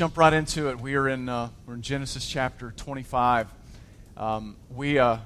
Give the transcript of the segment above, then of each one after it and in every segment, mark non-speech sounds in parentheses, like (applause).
jump right into it. We are in uh, we're in Genesis chapter 25. Um, we uh,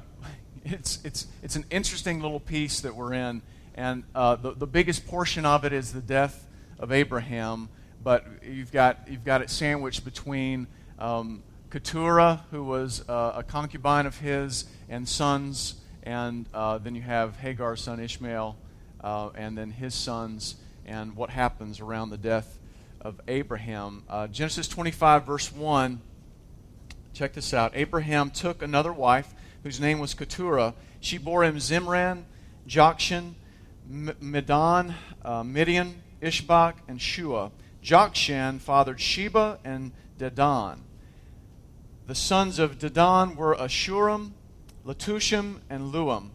it's it's it's an interesting little piece that we're in, and uh, the the biggest portion of it is the death of Abraham. But you've got you've got it sandwiched between um, Keturah, who was uh, a concubine of his, and sons, and uh, then you have Hagar's son Ishmael, uh, and then his sons, and what happens around the death of Abraham. Uh, Genesis 25, verse 1. Check this out. Abraham took another wife whose name was Keturah. She bore him Zimran, Jokshan, Medan, uh, Midian, Ishbak, and Shuah. Jokshan fathered Sheba and Dedan. The sons of Dedan were Asshurim, Letushim, and Luam.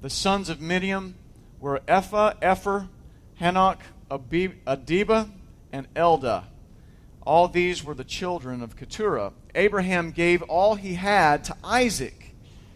The sons of Midian were Ephah, Epher, Hanoch, Adiba, and Eldaah. All these were the children of Keturah. Abraham gave all he had to Isaac,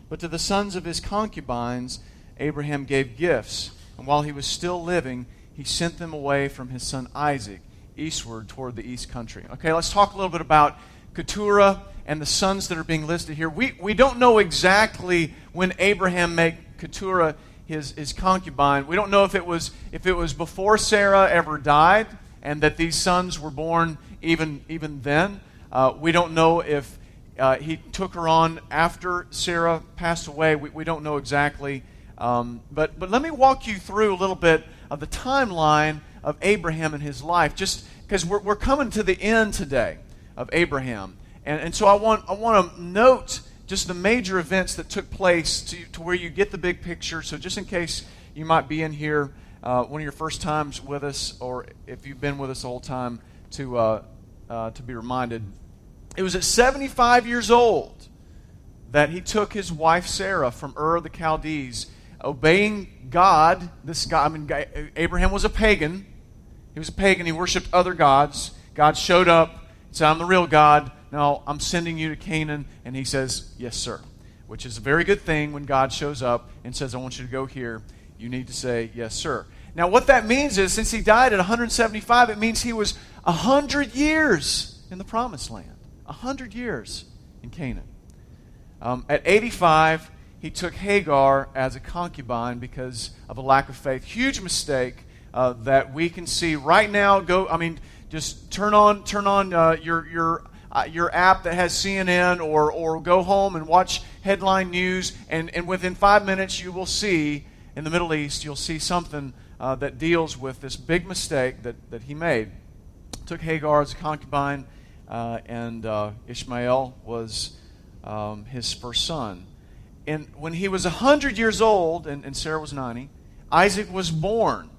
but to the sons of his concubines, Abraham gave gifts. And while he was still living, he sent them away from his son Isaac eastward toward the east country. Okay, let's talk a little bit about Keturah and the sons that are being listed here. We, we don't know exactly when Abraham made Keturah his, his concubine. We don't know if it was if it was before Sarah ever died and that these sons were born even, even then. Uh, we don't know if uh, he took her on after Sarah passed away. We, we don't know exactly. Um, but, but let me walk you through a little bit of the timeline of Abraham and his life, just because we're, we're coming to the end today of Abraham. And, and so I want, I want to note just the major events that took place to, to where you get the big picture. So, just in case you might be in here uh, one of your first times with us, or if you've been with us the whole time, to, uh, uh, to be reminded. It was at 75 years old that he took his wife Sarah from Ur of the Chaldees, obeying God. This guy, I mean, Abraham was a pagan. He was a pagan. He worshipped other gods. God showed up, said, I'm the real God. Now I'm sending you to Canaan. And he says, Yes, sir. Which is a very good thing when God shows up and says, I want you to go here you need to say, Yes, sir. Now, what that means is, since he died at 175, it means he was 100 years in the promised land. 100 years in Canaan. Um, at 85, he took Hagar as a concubine because of a lack of faith. Huge mistake uh, that we can see right now. Go, I mean, just turn on turn on uh, your your uh, your app that has CNN, or or go home and watch headline news, and and within five minutes you will see in the Middle East, you'll see something uh, that deals with this big mistake that, that he made. Took Hagar as a concubine, uh, and uh, Ishmael was um, his first son. And when he was 100 years old, and, and Sarah was 90, Isaac was born.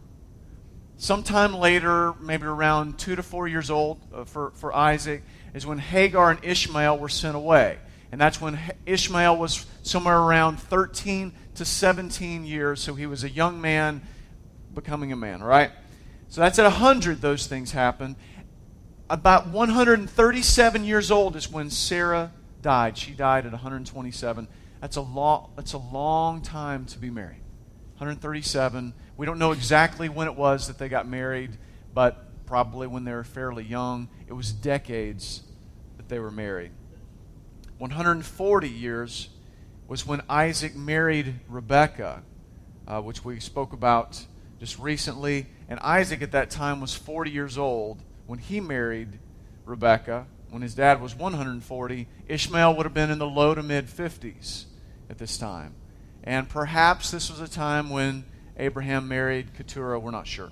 Sometime later, maybe around two to four years old uh, for, for Isaac, is when Hagar and Ishmael were sent away. And that's when Ishmael was somewhere around 13 to 17 years. So he was a young man becoming a man, right? So that's at 100, those things happen. About 137 years old is when Sarah died. She died at 127. That's a, long, that's a long time to be married. 137. We don't know exactly when it was that they got married, but probably when they were fairly young. It was decades that they were married. 140 years was when Isaac married Rebekah, uh, which we spoke about just recently. And Isaac at that time was 40 years old when he married Rebekah. When his dad was 140, Ishmael would have been in the low to mid 50s at this time. And perhaps this was a time when Abraham married Keturah, we're not sure.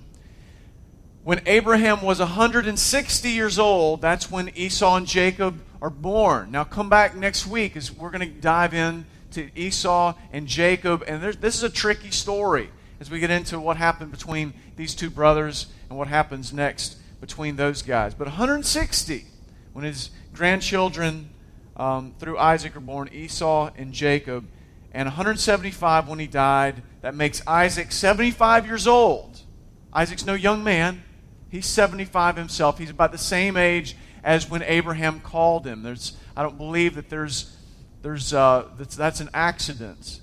When Abraham was 160 years old, that's when Esau and Jacob are born. Now, come back next week as we're going to dive in to Esau and Jacob. And this is a tricky story as we get into what happened between these two brothers and what happens next between those guys. But 160, when his grandchildren um, through Isaac are born, Esau and Jacob, and 175 when he died, that makes Isaac 75 years old. Isaac's no young man. He's 75 himself. He's about the same age as when Abraham called him. There's, I don't believe that there's there's, uh, that's, that's an accident.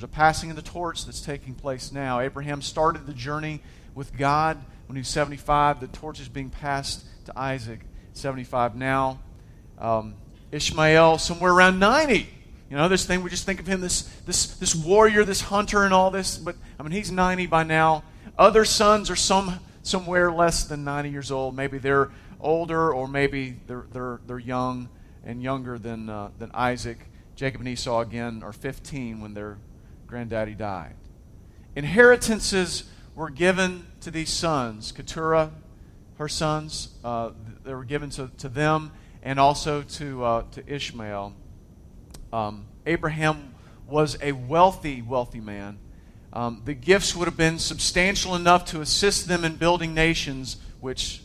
There's a passing of the torch that's taking place now. Abraham started the journey with God when he was 75. The torch is being passed to Isaac, 75 now. Um, Ishmael, somewhere around 90. You know, this thing, we just think of him, this, this, this warrior, this hunter, and all this, but I mean, he's 90 by now. Other sons are some, somewhere less than 90 years old. Maybe they're older, or maybe they're, they're, they're young and younger than, uh, than Isaac. Jacob and Esau, again, are 15 when their granddaddy died. Inheritances were given to these sons. Keturah, her sons, uh, they were given to, to them and also to, uh, to Ishmael. Um, Abraham was a wealthy, wealthy man. Um, the gifts would have been substantial enough to assist them in building nations, which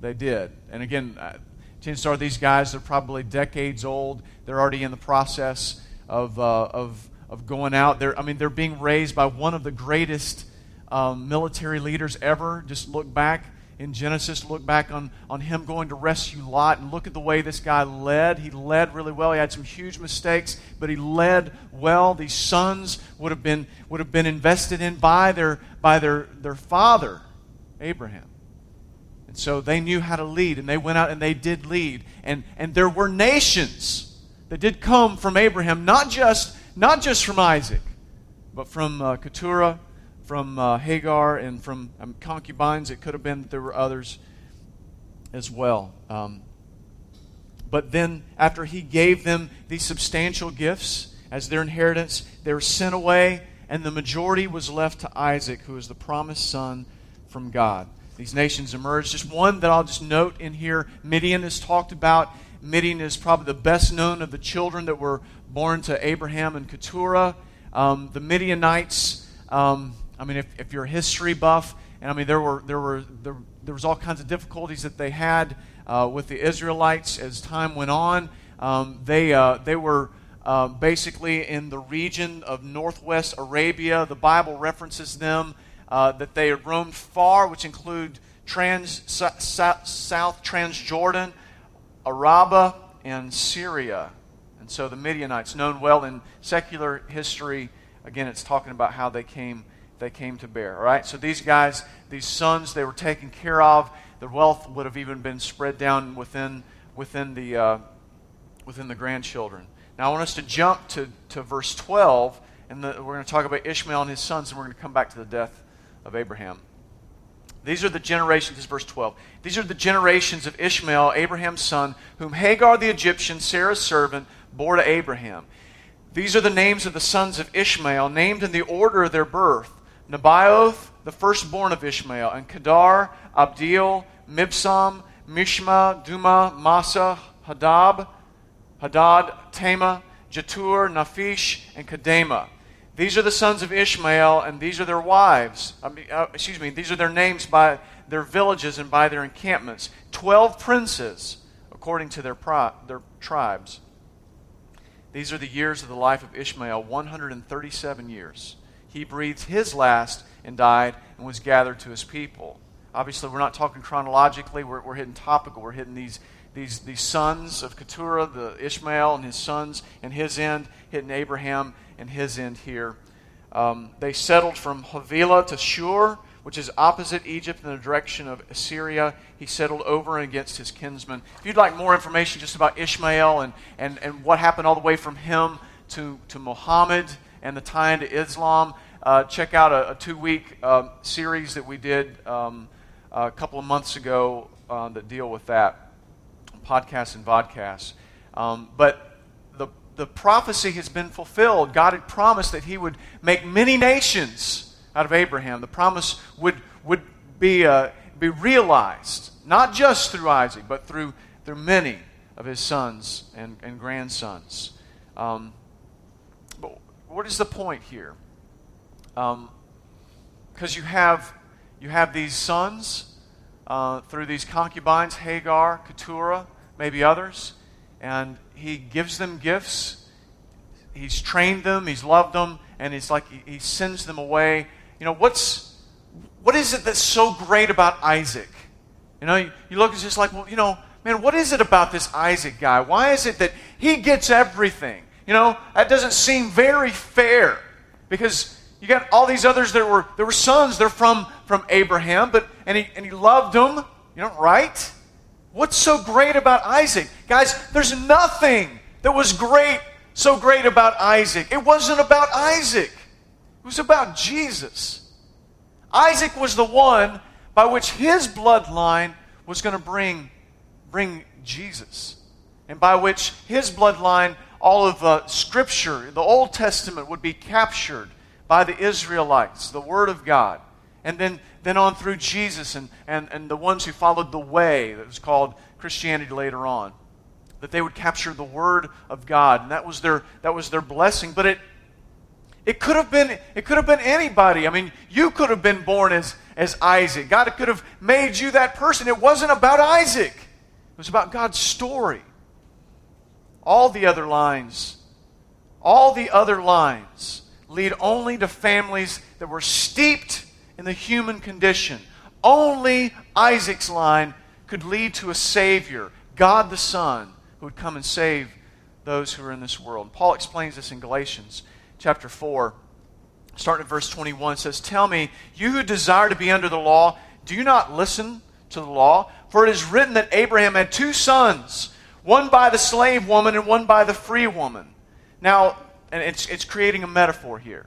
they did. And again, uh, chances are these guys are probably decades old. They're already in the process of, uh, of, of going out. They're, I mean, they're being raised by one of the greatest um, military leaders ever. Just look back in Genesis, look back on, on him going to rescue Lot and look at the way this guy led. He led really well. He had some huge mistakes, but he led well. These sons would have been, would have been invested in by their, by their, their father, Abraham. And so they knew how to lead, and they went out and they did lead. And, and there were nations that did come from Abraham, not just, not just from Isaac, but from uh, Keturah from uh, Hagar and from um, concubines. It could have been that there were others as well. Um, but then, after he gave them these substantial gifts as their inheritance, they were sent away, and the majority was left to Isaac, who is the promised son from God. These nations emerged. Just one that I'll just note in here Midian is talked about. Midian is probably the best known of the children that were born to Abraham and Keturah. Um, the Midianites. Um, I mean, if, if you're a history buff, and I mean, there were, there were, there, there was all kinds of difficulties that they had uh, with the Israelites as time went on. Um, they, uh, they were uh, basically in the region of northwest Arabia. The Bible references them uh, that they roamed far, which include trans, South Transjordan, Araba, and Syria. And so the Midianites, known well in secular history, again, it's talking about how they came they came to bear. All right? So these guys, these sons, they were taken care of. Their wealth would have even been spread down within, within, the, uh, within the grandchildren. Now, I want us to jump to, to verse 12, and the, we're going to talk about Ishmael and his sons, and we're going to come back to the death of Abraham. These are the generations, this is verse 12. These are the generations of Ishmael, Abraham's son, whom Hagar the Egyptian, Sarah's servant, bore to Abraham. These are the names of the sons of Ishmael, named in the order of their birth Nebaioth, the firstborn of Ishmael, and Kedar, Abdeel, Mibsam, Mishma, Dumah, Massa, Hadab, Hadad, Tema, Jetur, Naphish, and Kedemah. These are the sons of Ishmael, and these are their wives. I mean, uh, excuse me, these are their names by their villages and by their encampments. Twelve princes, according to their, their tribes. These are the years of the life of Ishmael 137 years he breathed his last and died and was gathered to his people. Obviously, we're not talking chronologically, we're, we're hitting topical. We're hitting these, these, these sons of Keturah, the Ishmael and his sons, and his end, hitting Abraham and his end here. Um, they settled from Havilah to Shur, which is opposite Egypt in the direction of Assyria. He settled over and against his kinsmen. If you'd like more information just about Ishmael and, and, and what happened all the way from him to, to Muhammad, and the tie into Islam, uh, check out a, a two week uh, series that we did um, a couple of months ago uh, that deal with that podcasts and vodcasts. Um, but the, the prophecy has been fulfilled. God had promised that He would make many nations out of Abraham. The promise would, would be, uh, be realized, not just through Isaac, but through, through many of his sons and, and grandsons. Um, what is the point here? Because um, you have you have these sons uh, through these concubines, Hagar, Keturah, maybe others, and he gives them gifts. He's trained them, he's loved them, and it's like he, he sends them away. You know what's what is it that's so great about Isaac? You know, you, you look, it's just like, well, you know, man, what is it about this Isaac guy? Why is it that he gets everything? You know, that doesn't seem very fair because you got all these others that were there were sons, they're from from Abraham, but and he and he loved them, you know, right? What's so great about Isaac? Guys, there's nothing that was great, so great about Isaac. It wasn't about Isaac, it was about Jesus. Isaac was the one by which his bloodline was going to bring, bring Jesus, and by which his bloodline, all of the Scripture, the Old Testament, would be captured by the Israelites, the Word of God. And then, then on through Jesus and, and, and the ones who followed the way that was called Christianity later on. That they would capture the Word of God. And that was their, that was their blessing. But it, it could have been it could have been anybody. I mean, you could have been born as, as Isaac. God could have made you that person. It wasn't about Isaac. It was about God's story. All the other lines, all the other lines lead only to families that were steeped in the human condition. Only Isaac's line could lead to a Savior, God the Son, who would come and save those who are in this world. Paul explains this in Galatians chapter 4, starting at verse 21, says, Tell me, you who desire to be under the law, do you not listen to the law? For it is written that Abraham had two sons, one by the slave woman and one by the free woman. Now, and it's, it's creating a metaphor here.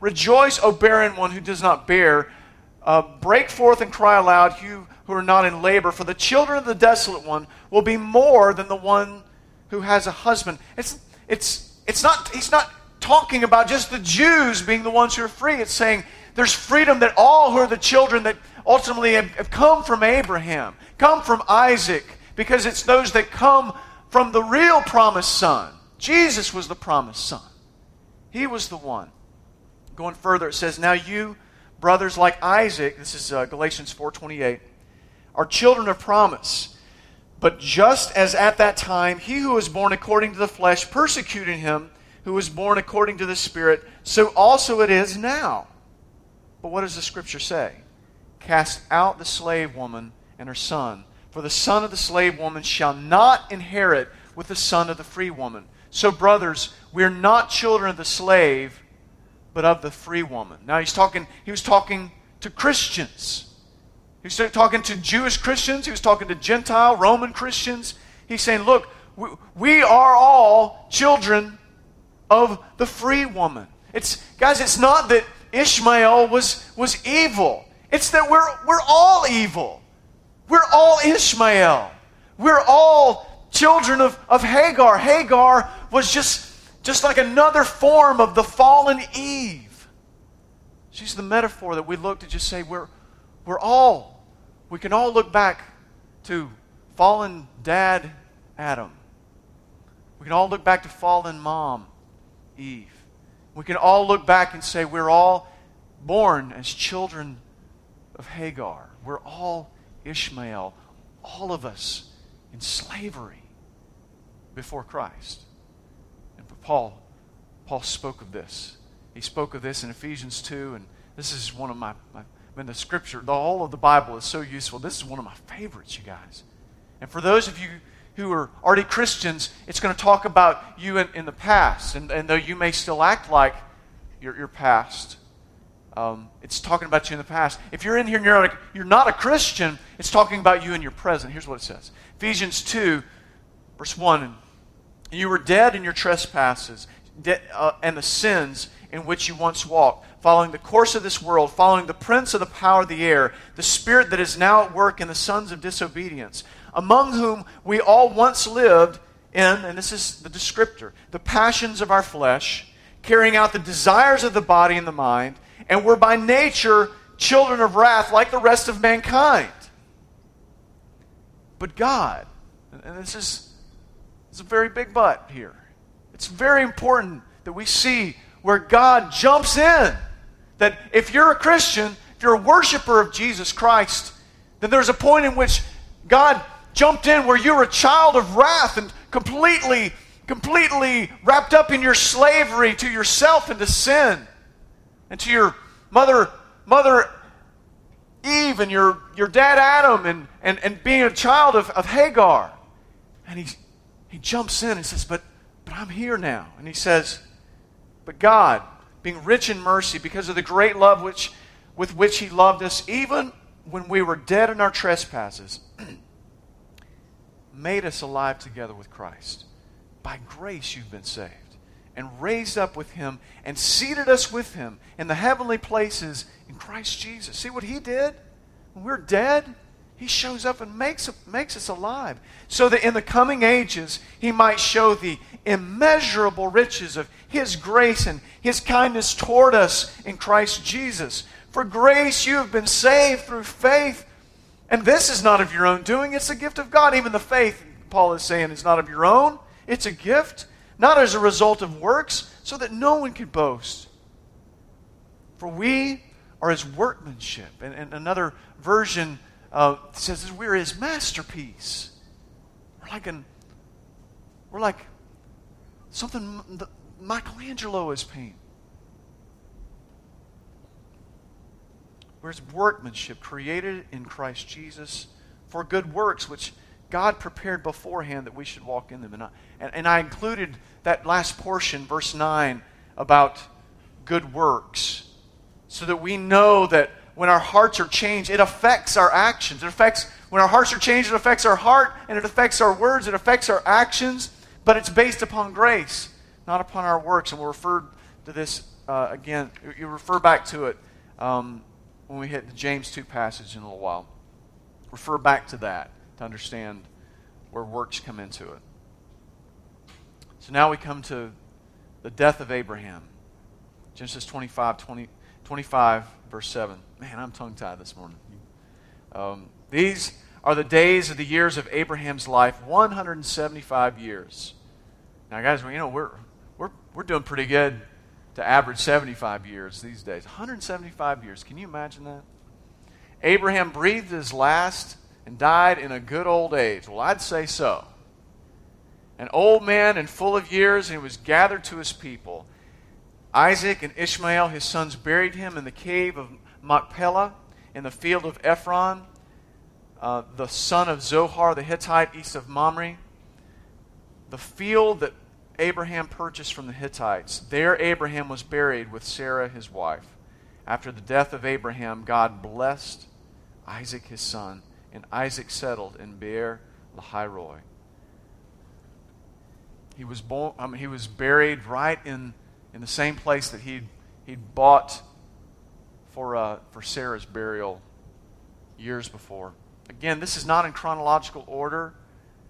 Rejoice, O barren one who does not bear. Uh, break forth and cry aloud, you who are not in labor. For the children of the desolate one will be more than the one who has a husband. It's, it's, it's not, he's not talking about just the Jews being the ones who are free. It's saying there's freedom that all who are the children that ultimately have, have come from Abraham, come from Isaac, because it's those that come from the real promised son. Jesus was the promised son. He was the one. Going further, it says, Now you, brothers like Isaac, this is uh, Galatians 4.28, are children of promise. But just as at that time he who was born according to the flesh persecuted him who was born according to the Spirit, so also it is now. But what does the Scripture say? Cast out the slave woman and her son, for the son of the slave woman shall not inherit with the son of the free woman. So, brothers, we're not children of the slave, but of the free woman. Now he's talking, he was talking to Christians. He was talking to Jewish Christians, he was talking to Gentile, Roman Christians. He's saying, look, we, we are all children of the free woman. It's guys, it's not that Ishmael was, was evil. It's that we're, we're all evil. We're all Ishmael. We're all children of, of Hagar. Hagar was just, just like another form of the fallen Eve. She's the metaphor that we look to just say we're, we're all, we can all look back to fallen dad Adam. We can all look back to fallen mom Eve. We can all look back and say we're all born as children of Hagar. We're all Ishmael, all of us in slavery before Christ. And Paul, Paul spoke of this. He spoke of this in Ephesians 2, and this is one of my, my I mean, the scripture, the whole of the Bible is so useful. This is one of my favorites, you guys. And for those of you who are already Christians, it's going to talk about you in, in the past. And, and, though you may still act like your, your past, um, it's talking about you in the past. If you're in here and you're a, you're not a Christian, it's talking about you in your present. Here's what it says Ephesians 2, verse 1. And you were dead in your trespasses de- uh, and the sins in which you once walked, following the course of this world, following the prince of the power of the air, the spirit that is now at work in the sons of disobedience among whom we all once lived in, and this is the descriptor, the passions of our flesh, carrying out the desires of the body and the mind, and were by nature children of wrath like the rest of mankind. But God, and this is, is a very big but here. It's very important that we see where God jumps in. That if you're a Christian, if you're a worshiper of Jesus Christ, then there's a point in which God jumped in where you were a child of wrath and completely, completely wrapped up in your slavery to yourself and to sin and to your mother, mother Eve and your, your dad Adam and, and, and being a child of, of Hagar. And he, he jumps in and says, but, but I'm here now. And he says, But God, being rich in mercy because of the great love which, with which he loved us, even when we were dead in our trespasses, (clears throat) made us alive together with Christ. By grace you've been saved, and raised up with him, and seated us with him in the heavenly places in Christ Jesus. See what he did? When we're dead, he shows up and makes, makes us alive, so that in the coming ages he might show the immeasurable riches of his grace and his kindness toward us in Christ Jesus. For grace you have been saved through faith and this is not of your own doing, it's a gift of God. Even the faith, Paul is saying, is not of your own. It's a gift, not as a result of works, so that no one can boast. For we are his workmanship. And, and another version uh, says we're his masterpiece. We're like an, we're like something Michelangelo is painting. Where's workmanship created in Christ Jesus for good works, which God prepared beforehand that we should walk in them. And I, and, and I included that last portion, verse 9, about good works, so that we know that when our hearts are changed, it affects our actions. It affects, when our hearts are changed, it affects our heart, and it affects our words, it affects our actions, but it's based upon grace, not upon our works. And we'll refer to this uh, again. You refer back to it um, when we hit the James 2 passage in a little while. Refer back to that to understand where works come into it. So now we come to the death of Abraham. Genesis 25, 20, 25 verse 7. Man, I'm tongue tied this morning. Um, these are the days of the years of Abraham's life 175 years. Now, guys, you know, we're, we're, we're doing pretty good to average 75 years these days. 175 years. Can you imagine that? Abraham breathed his last and died in a good old age. Well, I'd say so. An old man and full of years, and he was gathered to his people. Isaac and Ishmael, his sons, buried him in the cave of Machpelah in the field of Ephron, uh, the son of Zohar the Hittite, east of Mamre. The field that Abraham purchased from the Hittites. There, Abraham was buried with Sarah, his wife. After the death of Abraham, God blessed Isaac, his son, and Isaac settled in Beer Lahairoi. He was, born, I mean, he was buried right in, in the same place that he'd, he'd bought for, uh, for Sarah's burial years before. Again, this is not in chronological order.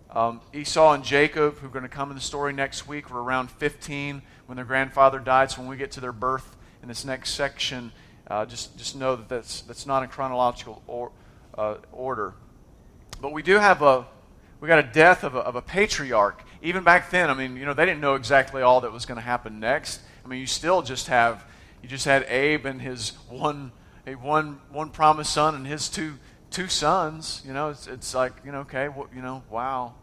Um, Esau and Jacob, who are going to come in the story next week, were around 15 when their grandfather died. So when we get to their birth in this next section, uh, just, just know that that's, that's not in chronological or, uh, order. But we do have a, we got a death of a, of a patriarch. Even back then, I mean, you know, they didn't know exactly all that was going to happen next. I mean, you still just have, you just had Abe and his one, a one, one promised son and his two, two sons. You know, it's, it's like, you know, okay, well, you know, wow.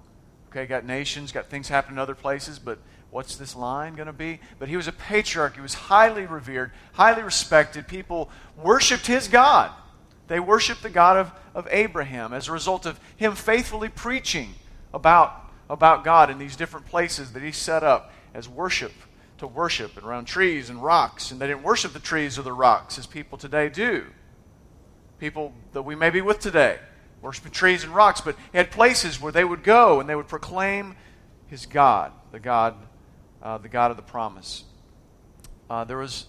Okay, got nations, got things happening in other places, but what's this line going to be? But he was a patriarch. He was highly revered, highly respected. People worshiped his God. They worshiped the God of, of Abraham as a result of him faithfully preaching about, about God in these different places that he set up as worship to worship and around trees and rocks. And they didn't worship the trees or the rocks as people today do. People that we may be with today worshiping trees and rocks, but he had places where they would go and they would proclaim his God, the God, uh, the God of the promise. Uh, there was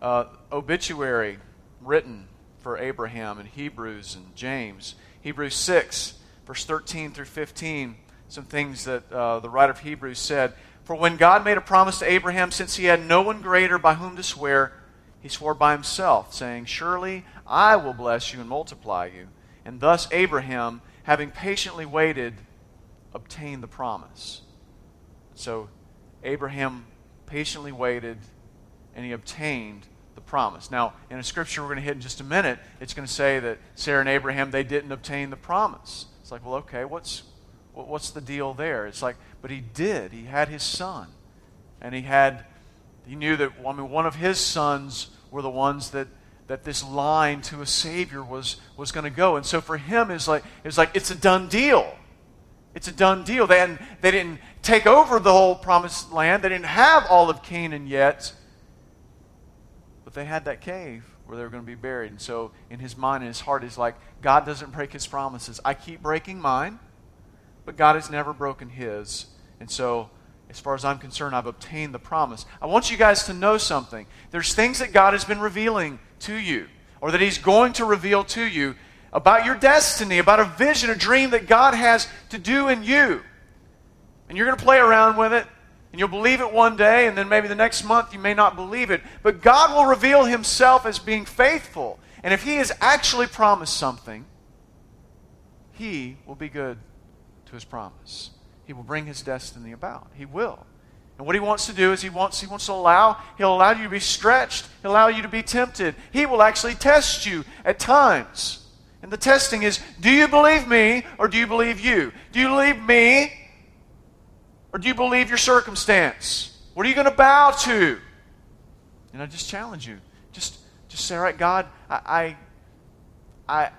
uh, obituary written for Abraham in Hebrews and James. Hebrews 6, verse 13 through 15, some things that uh, the writer of Hebrews said. For when God made a promise to Abraham, since he had no one greater by whom to swear, he swore by himself, saying, Surely I will bless you and multiply you. And thus Abraham, having patiently waited, obtained the promise. So Abraham patiently waited and he obtained the promise. Now, in a scripture we're going to hit in just a minute, it's going to say that Sarah and Abraham, they didn't obtain the promise. It's like, well, okay, what's, what's the deal there? It's like, but he did. He had his son. And he had, he knew that, I mean, one of his sons were the ones that, that this line to a Savior was, was going to go. And so for him, it's like, it's like, it's a done deal. It's a done deal. They, hadn't, they didn't take over the whole promised land. They didn't have all of Canaan yet. But they had that cave where they were going to be buried. And so in his mind and his heart, he's like, God doesn't break his promises. I keep breaking mine, but God has never broken his. And so, as far as I'm concerned, I've obtained the promise. I want you guys to know something. There's things that God has been revealing to you, or that he's going to reveal to you about your destiny, about a vision, a dream that God has to do in you. And you're going to play around with it, and you'll believe it one day, and then maybe the next month you may not believe it. But God will reveal Himself as being faithful. And if He has actually promised something, He will be good to His promise. He will bring His destiny about. He will. And what he wants to do is he wants, he wants to allow, he'll allow you to be stretched. He'll allow you to be tempted. He will actually test you at times. And the testing is do you believe me or do you believe you? Do you believe me or do you believe your circumstance? What are you going to bow to? And I just challenge you. Just, just say, all right, God, I, I, I,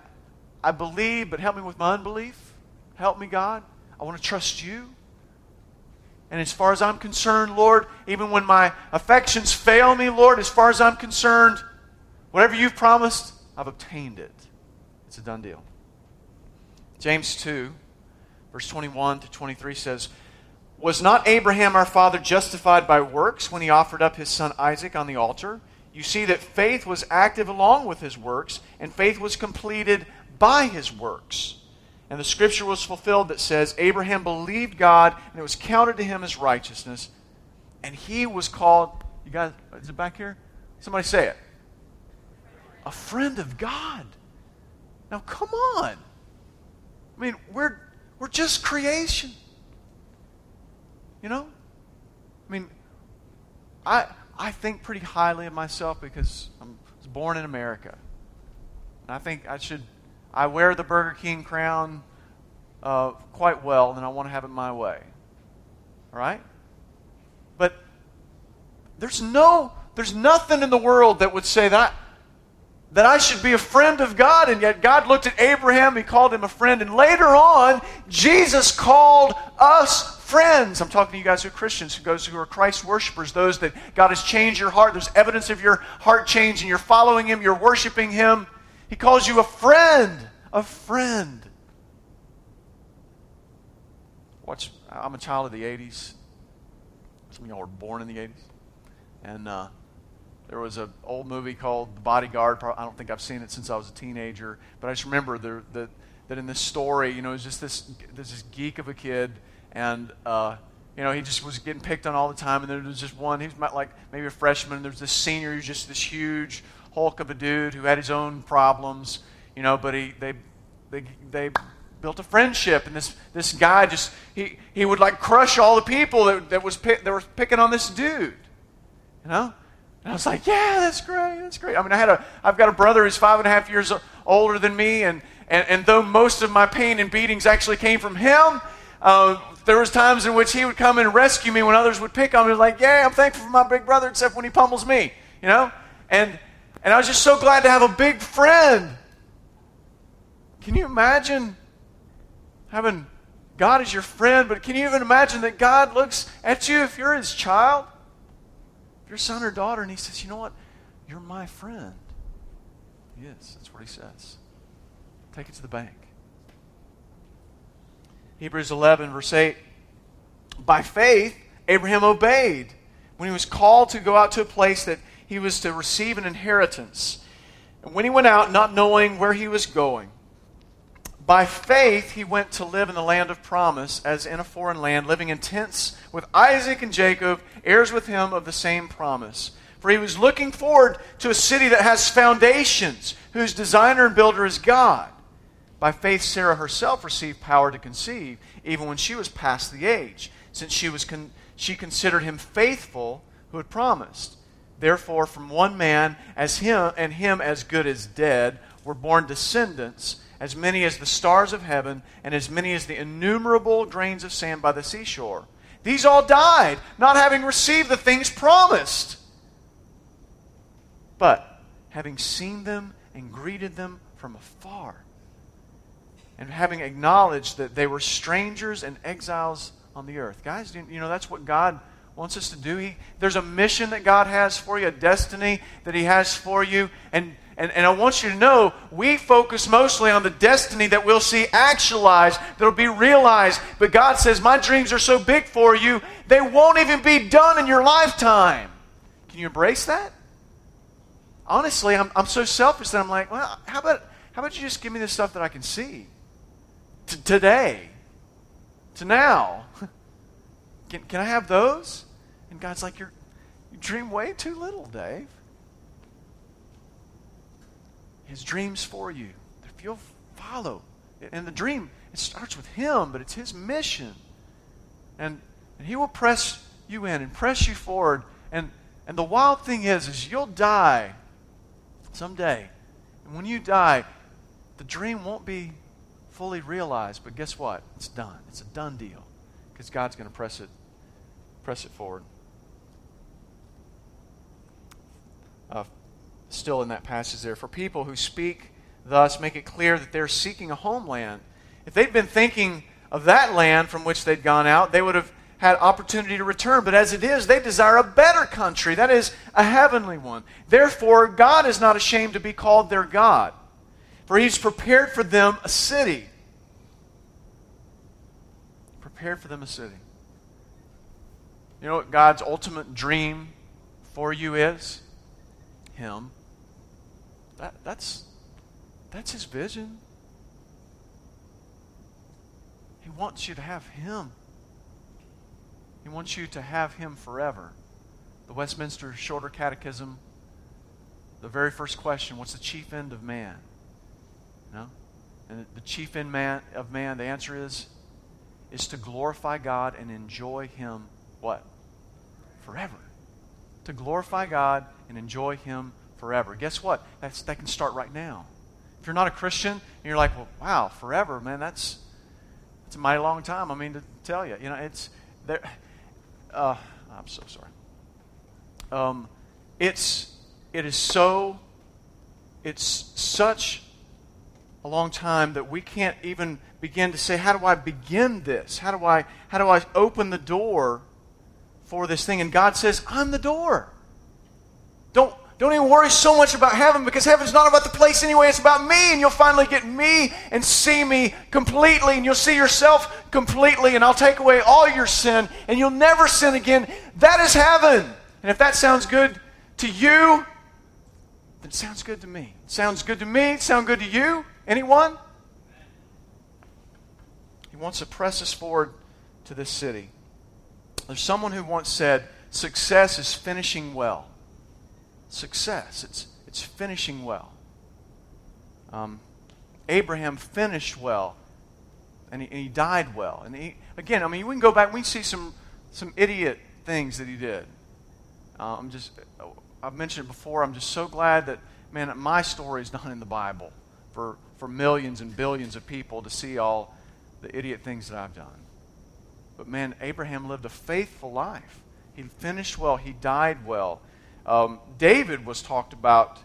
I believe, but help me with my unbelief. Help me, God. I want to trust you. And as far as I'm concerned, Lord, even when my affections fail me, Lord, as far as I'm concerned, whatever you've promised, I've obtained it. It's a done deal. James 2, verse 21 to 23 says, Was not Abraham our father justified by works when he offered up his son Isaac on the altar? You see that faith was active along with his works, and faith was completed by his works. And the scripture was fulfilled that says, Abraham believed God, and it was counted to him as righteousness, and he was called, you guys, is it back here? Somebody say it. A friend of God. Now, come on. I mean, we're, we're just creation. You know? I mean, I, I think pretty highly of myself because I was born in America. And I think I should, I wear the Burger King crown uh, quite well, and I want to have it my way. All right? But there's no, there's nothing in the world that would say that that I should be a friend of God, and yet God looked at Abraham, he called him a friend, and later on, Jesus called us friends. I'm talking to you guys who are Christians, who goes who are Christ worshipers, those that God has changed your heart. There's evidence of your heart change, and you're following Him, you're worshiping Him. He calls you a friend, a friend. Watch, I'm a child of the 80s. Some of y'all were born in the 80s. And uh, there was an old movie called The Bodyguard. I don't think I've seen it since I was a teenager, but I just remember the, the, that in this story, you know, it was just this, this geek of a kid, and uh, you know, he just was getting picked on all the time. And there was just one, he was like maybe a freshman. And there was this senior who's just this huge hulk of a dude who had his own problems, you know. But he, they, they, they built a friendship, and this this guy just he he would like crush all the people that that was that were picking on this dude, you know. And I was like, yeah, that's great. That's great. I mean, I had a, I've got a brother who's five and a half years older than me, and, and, and though most of my pain and beatings actually came from him, uh, there was times in which he would come and rescue me when others would pick on me. Like, yeah, I'm thankful for my big brother, except when he pummels me, you know? And, and I was just so glad to have a big friend. Can you imagine having God as your friend? But can you even imagine that God looks at you if you're his child? your son or daughter, and he says, You know what? You're my friend. Yes. That's what he says. Take it to the bank. Hebrews 11, verse 8. By faith, Abraham obeyed when he was called to go out to a place that he was to receive an inheritance. And when he went out, not knowing where he was going, by faith, he went to live in the land of promise, as in a foreign land, living in tents with Isaac and Jacob, heirs with him of the same promise. For he was looking forward to a city that has foundations, whose designer and builder is God. By faith, Sarah herself received power to conceive, even when she was past the age, since she, was con- she considered him faithful who had promised. Therefore, from one man as him and him as good as dead were born descendants as many as the stars of heaven, and as many as the innumerable grains of sand by the seashore. These all died, not having received the things promised, but having seen them and greeted them from afar, and having acknowledged that they were strangers and exiles on the earth. Guys, you know, that's what God wants us to do. He, there's a mission that God has for you, a destiny that He has for you. And, and, and I want you to know we focus mostly on the destiny that we'll see actualized, that'll be realized. But God says, My dreams are so big for you, they won't even be done in your lifetime. Can you embrace that? Honestly, I'm, I'm so selfish that I'm like, well, how about, how about you just give me the stuff that I can see? T- today. To now. (laughs) Can, can I have those? And God's like, You're, you dream way too little, Dave. His dreams for you. If you'll follow. And the dream, it starts with Him, but it's His mission. And, and He will press you in and press you forward. And, and the wild thing is, is you'll die someday. And when you die, the dream won't be fully realized, but guess what? It's done. It's a done deal because God's going to press it Press it forward. Uh, still in that passage there. For people who speak thus, make it clear that they're seeking a homeland. If they'd been thinking of that land from which they'd gone out, they would have had opportunity to return. But as it is, they desire a better country, that is, a heavenly one. Therefore, God is not ashamed to be called their God, for He's prepared for them a city. Prepared for them a city. You know what God's ultimate dream for you is? Him. That, that's, that's His vision. He wants you to have Him. He wants you to have Him forever. The Westminster Shorter Catechism, the very first question what's the chief end of man? You know? And the chief end man, of man, the answer is, is to glorify God and enjoy Him what? forever. To glorify God and enjoy Him forever. Guess what? That's, that can start right now. If you're not a Christian and you're like, well, wow, forever, man, that's, that's a mighty long time. I mean, to tell you, you know, it's there. Uh, I'm so sorry. Um, it's it is so it's such a long time that we can't even begin to say how do i begin this how do i how do i open the door for this thing. And God says, I'm the door. Don't, don't even worry so much about heaven because heaven's not about the place anyway. It's about me. And you'll finally get me and see me completely. And you'll see yourself completely. And I'll take away all your sin. And you'll never sin again. That is heaven. And if that sounds good to you, then it sounds good to me. It sounds good to me. It sound good to you? Anyone? He wants to press us forward to this city. There's someone who once said, success is finishing well. Success, it's, it's finishing well. Um, Abraham finished well, and he, and he died well. And he, again, I mean, we can go back, we can see some, some idiot things that he did. Uh, I'm just, I've mentioned it before, I'm just so glad that, man, my story is not in the Bible for, for millions and billions of people to see all the idiot things that I've done. But man, Abraham lived a faithful life. He finished well, he died well. Um, David was talked about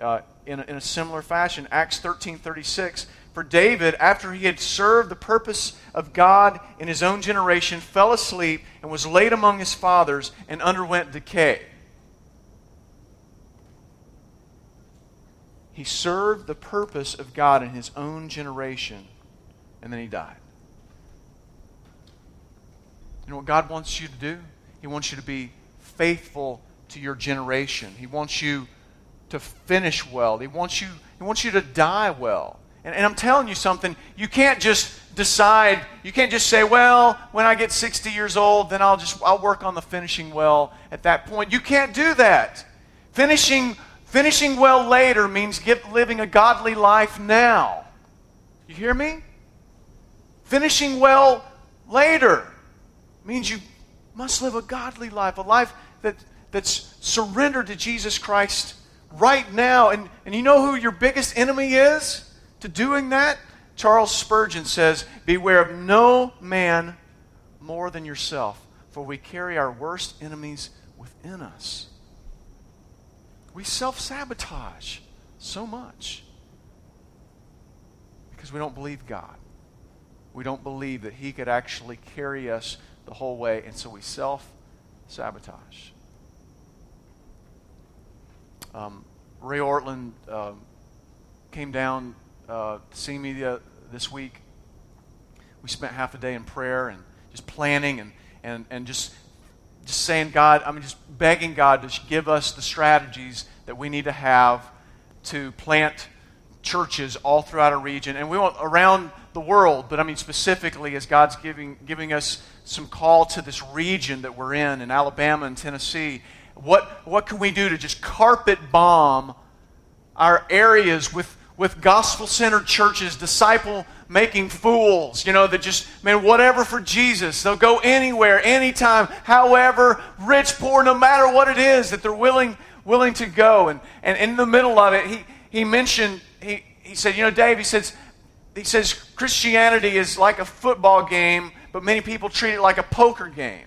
uh, in, a, in a similar fashion. Acts 13 36. For David, after he had served the purpose of God in his own generation, fell asleep and was laid among his fathers and underwent decay. He served the purpose of God in his own generation, and then he died. You know what God wants you to do? He wants you to be faithful to your generation. He wants you to finish well. He wants you, he wants you to die well. And, and I'm telling you something, you can't just decide, you can't just say, well, when I get 60 years old, then I'll just I'll work on the finishing well at that point. You can't do that. Finishing finishing well later means get, living a godly life now. You hear me? Finishing well later means you must live a godly life, a life that, that's surrendered to Jesus Christ right now. And, and you know who your biggest enemy is? to doing that, Charles Spurgeon says, Beware of no man more than yourself, for we carry our worst enemies within us. We self sabotage so much because we don't believe God. We don't believe that He could actually carry us the whole way, and so we self sabotage. Um, Ray Ortlund uh, came down uh, to see me the, this week. We spent half a day in prayer and just planning and, and, and just, just saying, God, I mean, just begging God to give us the strategies that we need to have to plant churches all throughout our region. And we want around the world, but I mean specifically as God's giving, giving us some call to this region that we're in, in Alabama and Tennessee. What, what can we do to just carpet bomb our areas with, with gospel centered churches, disciple making fools, you know, that just, man, whatever for Jesus. They'll go anywhere, anytime, however, rich, poor, no matter what it is, that they're willing, willing to go. And, and in the middle of it, he, he mentioned, he, he said, you know, Dave, he says, he says Christianity is like a football game, but many people treat it like a poker game.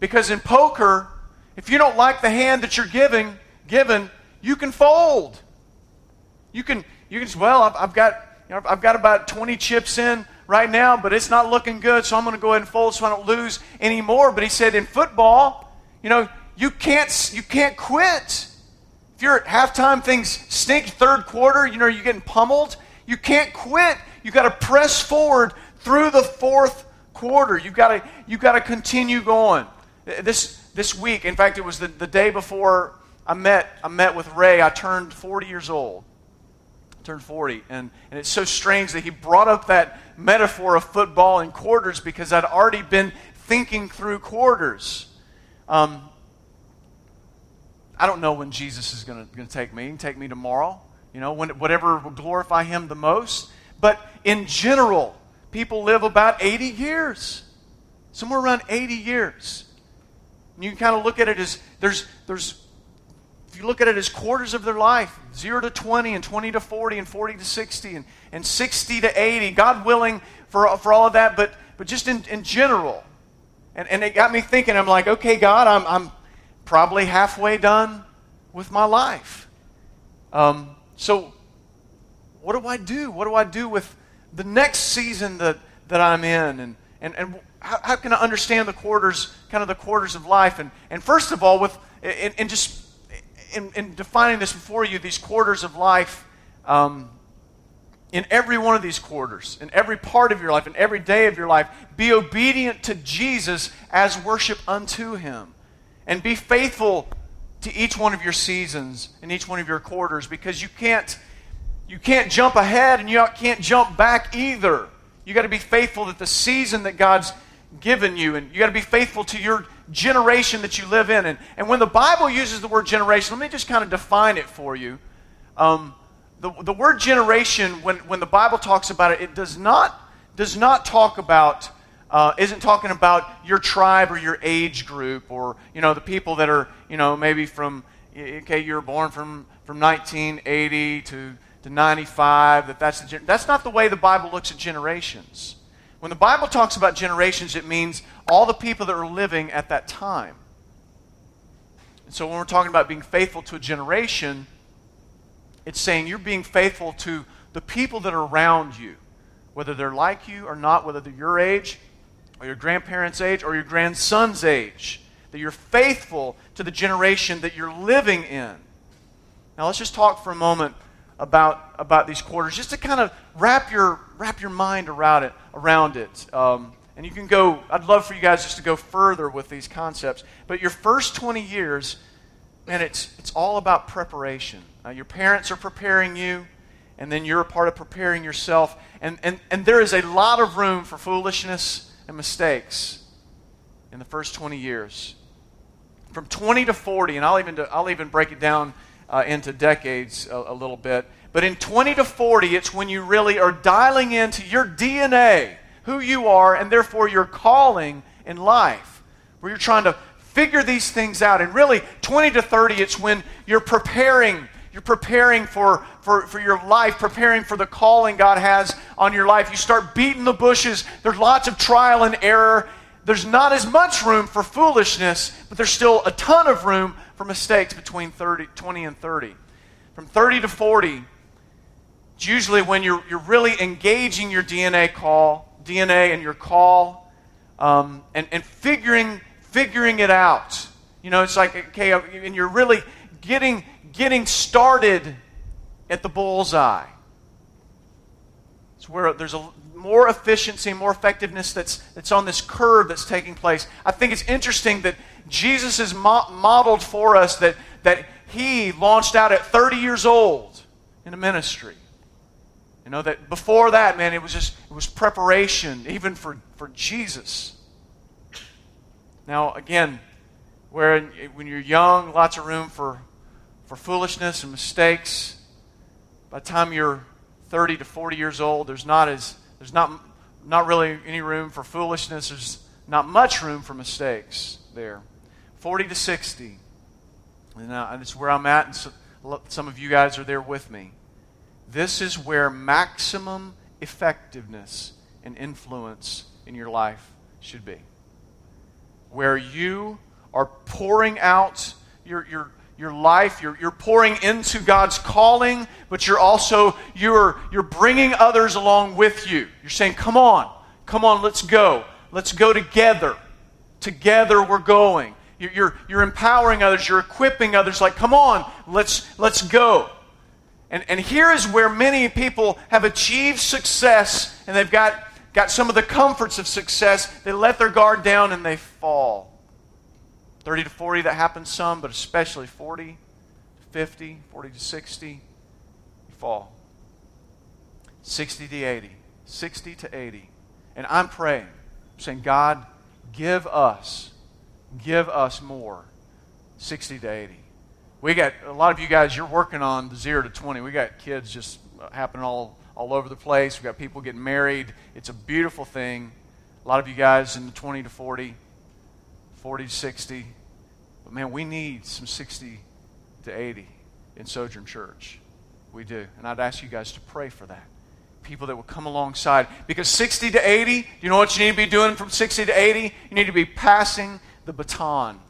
Because in poker, if you don't like the hand that you're giving, given, you can fold. You can, you can say, well, I've, I've got, you know, I've got about 20 chips in right now, but it's not looking good, so I'm going to go ahead and fold so I don't lose anymore. But he said in football, you know, you can't, you can't quit. If you're at halftime, things stink. Third quarter, you know, you're getting pummeled. You can't quit. You got to press forward through the fourth quarter. You've got to, you've got to continue going. This, this week, in fact, it was the, the day before I met, I met with Ray. I turned 40 years old. I turned 40. And, and it's so strange that he brought up that metaphor of football and quarters because I'd already been thinking through quarters. Um, I don't know when Jesus is going to take me. He can take me tomorrow, you know, when, whatever will glorify him the most. But in general, people live about 80 years, somewhere around 80 years. And you can kind of look at it as there's, there's, if you look at it as quarters of their life 0 to 20, and 20 to 40, and 40 to 60, and, and 60 to 80, God willing for, for all of that, but, but just in, in general. And, and it got me thinking, I'm like, okay, God, I'm, I'm probably halfway done with my life. Um, so, what do I do? What do I do with the next season that, that I'm in? And, and, and how, how can I understand the quarters, kind of the quarters of life? And, and first of all, with, in just in, in, defining this before you, these quarters of life, um, in every one of these quarters, in every part of your life, in every day of your life, be obedient to Jesus as worship unto him and be faithful to each one of your seasons and each one of your quarters because you can't you can't jump ahead and you can't jump back either. You got to be faithful to the season that God's given you and you got to be faithful to your generation that you live in. And, and when the Bible uses the word generation, let me just kind of define it for you. Um, the, the word generation, when, when the Bible talks about it, it does not, does not talk about uh, isn't talking about your tribe or your age group or you know the people that are you know maybe from okay you're born from from 1980 to to 95 that that's the, that's not the way the bible looks at generations. When the bible talks about generations it means all the people that are living at that time. And so when we're talking about being faithful to a generation it's saying you're being faithful to the people that are around you whether they're like you or not whether they're your age or your grandparents' age or your grandson's age. That you're faithful to the generation that you're living in. Now let's just talk for a moment about, about these quarters, just to kind of wrap your, wrap your mind around it. Around it. Um, and you can go, I'd love for you guys just to go further with these concepts. But your first 20 years, man, it's, it's all about preparation. Uh, your parents are preparing you, and then you're a part of preparing yourself. And, and, and there is a lot of room for foolishness and mistakes in the first 20 years. From 20 to 40, and I'll even, I'll even break it down uh, into decades a, a little bit. But in 20 to 40, it's when you really are dialing into your DNA, who you are, and therefore your calling in life, where you're trying to figure these things out. And really, 20 to 30, it's when you're preparing you're preparing for, for, for your life, preparing for the calling God has on your life. You start beating the bushes. There's lots of trial and error. There's not as much room for foolishness, but there's still a ton of room for mistakes between 30, 20 and 30. From 30 to 40, it's usually when you're, you're really engaging your DNA call, DNA and your call, um, and, and figuring, figuring it out. You know, it's like, okay, and you're really getting, getting started at the bullseye. It's where there's a more efficiency, more effectiveness that's, that's on this curve that's taking place. I think it's interesting that Jesus has mo- modeled for us that, that he launched out at 30 years old in a ministry. You know, that before that, man, it was just, it was preparation, even for, for Jesus. Now, again, where when you're young, lots of room for, for foolishness and mistakes. By the time you're 30 to 40 years old, there's not, as, there's not, not really any room for foolishness. There's not much room for mistakes there. 40 to 60. And uh, that's where I'm at, and so, some of you guys are there with me. This is where maximum effectiveness and influence in your life should be. Where you are pouring out your, your, your life, you're, you're pouring into God's calling, but you're also you're, you're bringing others along with you. You're saying, come on, come on, let's go. Let's go together. Together we're going. You're, you're, you're empowering others, you're equipping others, like, come on, let's, let's go. And, and here is where many people have achieved success and they've got, got some of the comforts of success. They let their guard down and they fall. 30 to 40, that happens some, but especially 40 to 50, 40 to 60, you fall. 60 to 80, 60 to 80. And I'm praying, saying, God, give us, give us more. 60 to 80. We got a lot of you guys, you're working on the 0 to 20. We got kids just happening all, all over the place. We got people getting married. It's a beautiful thing. A lot of you guys in the 20 to 40, 40 to 60. But man, we need some 60 to 80 in Sojourn Church. We do. And I'd ask you guys to pray for that. People that will come alongside. Because 60 to 80, you know what you need to be doing from 60 to 80? You need to be passing the baton.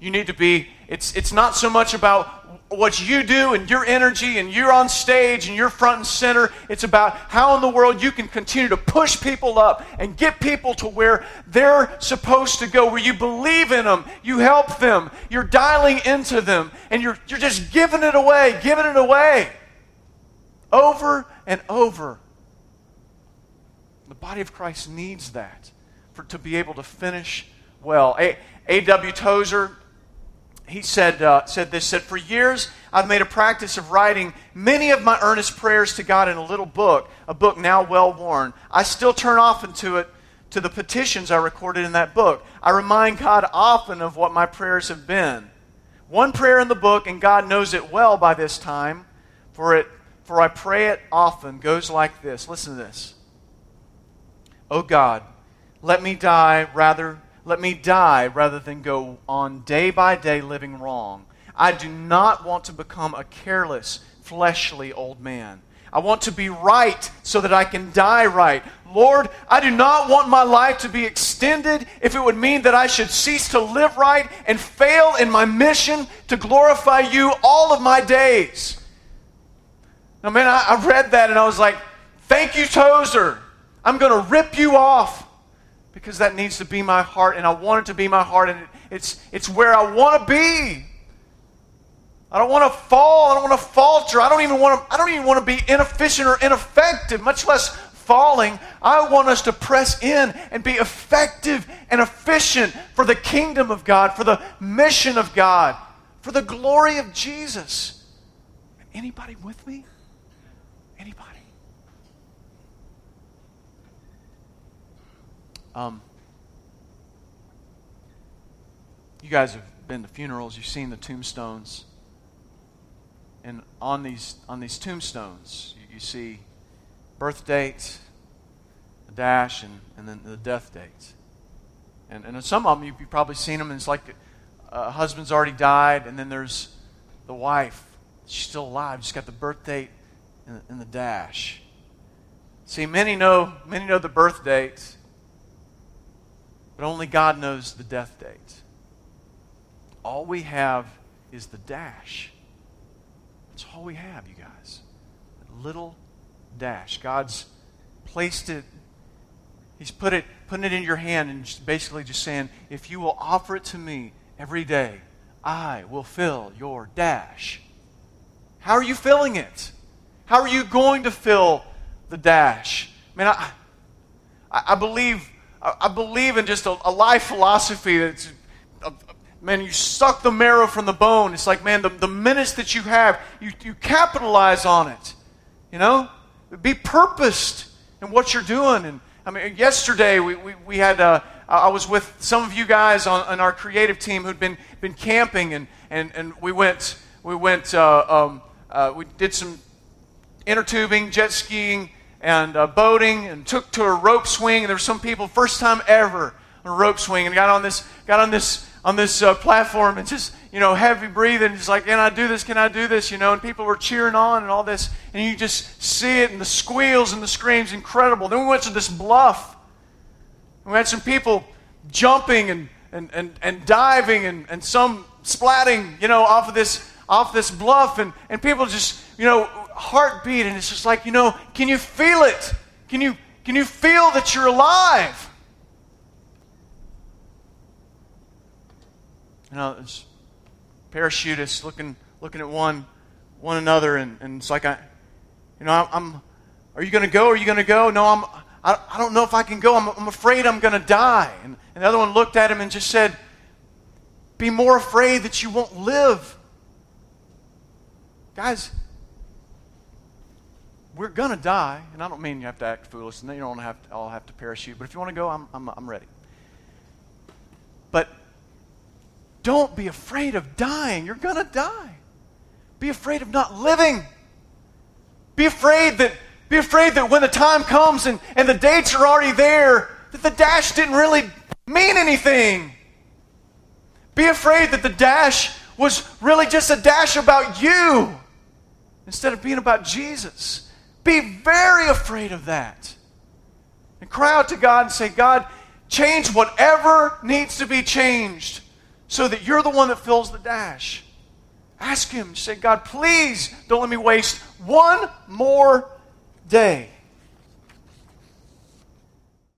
You need to be, it's, it's not so much about what you do and your energy and you're on stage and you're front and center. It's about how in the world you can continue to push people up and get people to where they're supposed to go, where you believe in them, you help them, you're dialing into them, and you're, you're just giving it away, giving it away over and over. The body of Christ needs that for, to be able to finish well. A.W. Tozer he said, uh, said this said, For years, I've made a practice of writing many of my earnest prayers to God in a little book, a book now well worn. I still turn often to it, to the petitions I recorded in that book. I remind God often of what my prayers have been. One prayer in the book, and God knows it well by this time, for, it, for I pray it often, goes like this. Listen to this. Oh God, let me die rather let me die rather than go on day by day living wrong. I do not want to become a careless, fleshly old man. I want to be right so that I can die right. Lord, I do not want my life to be extended if it would mean that I should cease to live right and fail in my mission to glorify you all of my days. Now, man, I, I read that and I was like, thank you, Tozer. I'm going to rip you off because that needs to be my heart, and I want it to be my heart, and it's, it's where I want to be. I don't want to fall. I don't want to falter. I don't even want to, I don't even want to be inefficient or ineffective, much less falling. I want us to press in and be effective and efficient for the kingdom of God, for the mission of God, for the glory of Jesus. Anybody with me? Anybody? Um, you guys have been to funerals, you've seen the tombstones. And on these, on these tombstones, you, you see birth date, a dash, and, and then the death date. And, and some of them, you've probably seen them, and it's like a husband's already died, and then there's the wife. She's still alive. Just got the birth date and the, and the dash. See, many know, many know the birth date, but only God knows the death date. All we have is the dash. That's all we have, you guys. A little dash. God's placed it, He's put it, putting it in your hand and just basically just saying, if you will offer it to me every day, I will fill your dash. How are you filling it? How are you going to fill the dash? Man, I, I believe, I believe in just a, a life philosophy that's, uh, man, you suck the marrow from the bone. It's like, man, the, the minutes that you have, you, you capitalize on it. You know? Be purposed in what you're doing. And I mean, yesterday we, we, we had, uh, I was with some of you guys on, on, our creative team who'd been, been camping, and, and, and we went, we went, uh, um, uh, we did some inner tubing, jet skiing, and uh, boating, and took to a rope swing. And there were some people, first time ever, on a rope swing, and got on this, got on this, on this uh, platform, and just you know, heavy breathing. Just like, can I do this? Can I do this? You know, and people were cheering on and all this. And you just see it and the squeals and the screams, incredible. Then we went to this bluff. and We had some people jumping and, and, and, and diving and, and some splatting, you know, off of this off this bluff and, and people just, you know, heartbeat and it's just like, you know, can you feel it? Can you can you feel that you're alive? You know, it's parachutists looking looking at one one another, and, and it's like I, you know, I'm. Are you going to go? Are you going to go? No, I'm. I, I don't know if I can go. I'm, I'm afraid I'm going to die. And, and the other one looked at him and just said, "Be more afraid that you won't live." Guys, we're going to die, and I don't mean you have to act foolish, and then you don't have to, all have to parachute. But if you want to go, I'm, I'm, I'm ready. But don't be afraid of dying. You're going to die. Be afraid of not living. Be afraid that be afraid that when the time comes and, and the dates are already there, that the dash didn't really mean anything. Be afraid that the dash was really just a dash about you instead of being about Jesus. Be very afraid of that. And cry out to God and say, God, change whatever needs to be changed so that you're the one that fills the dash. Ask Him. Say, God, please don't let me waste one more day.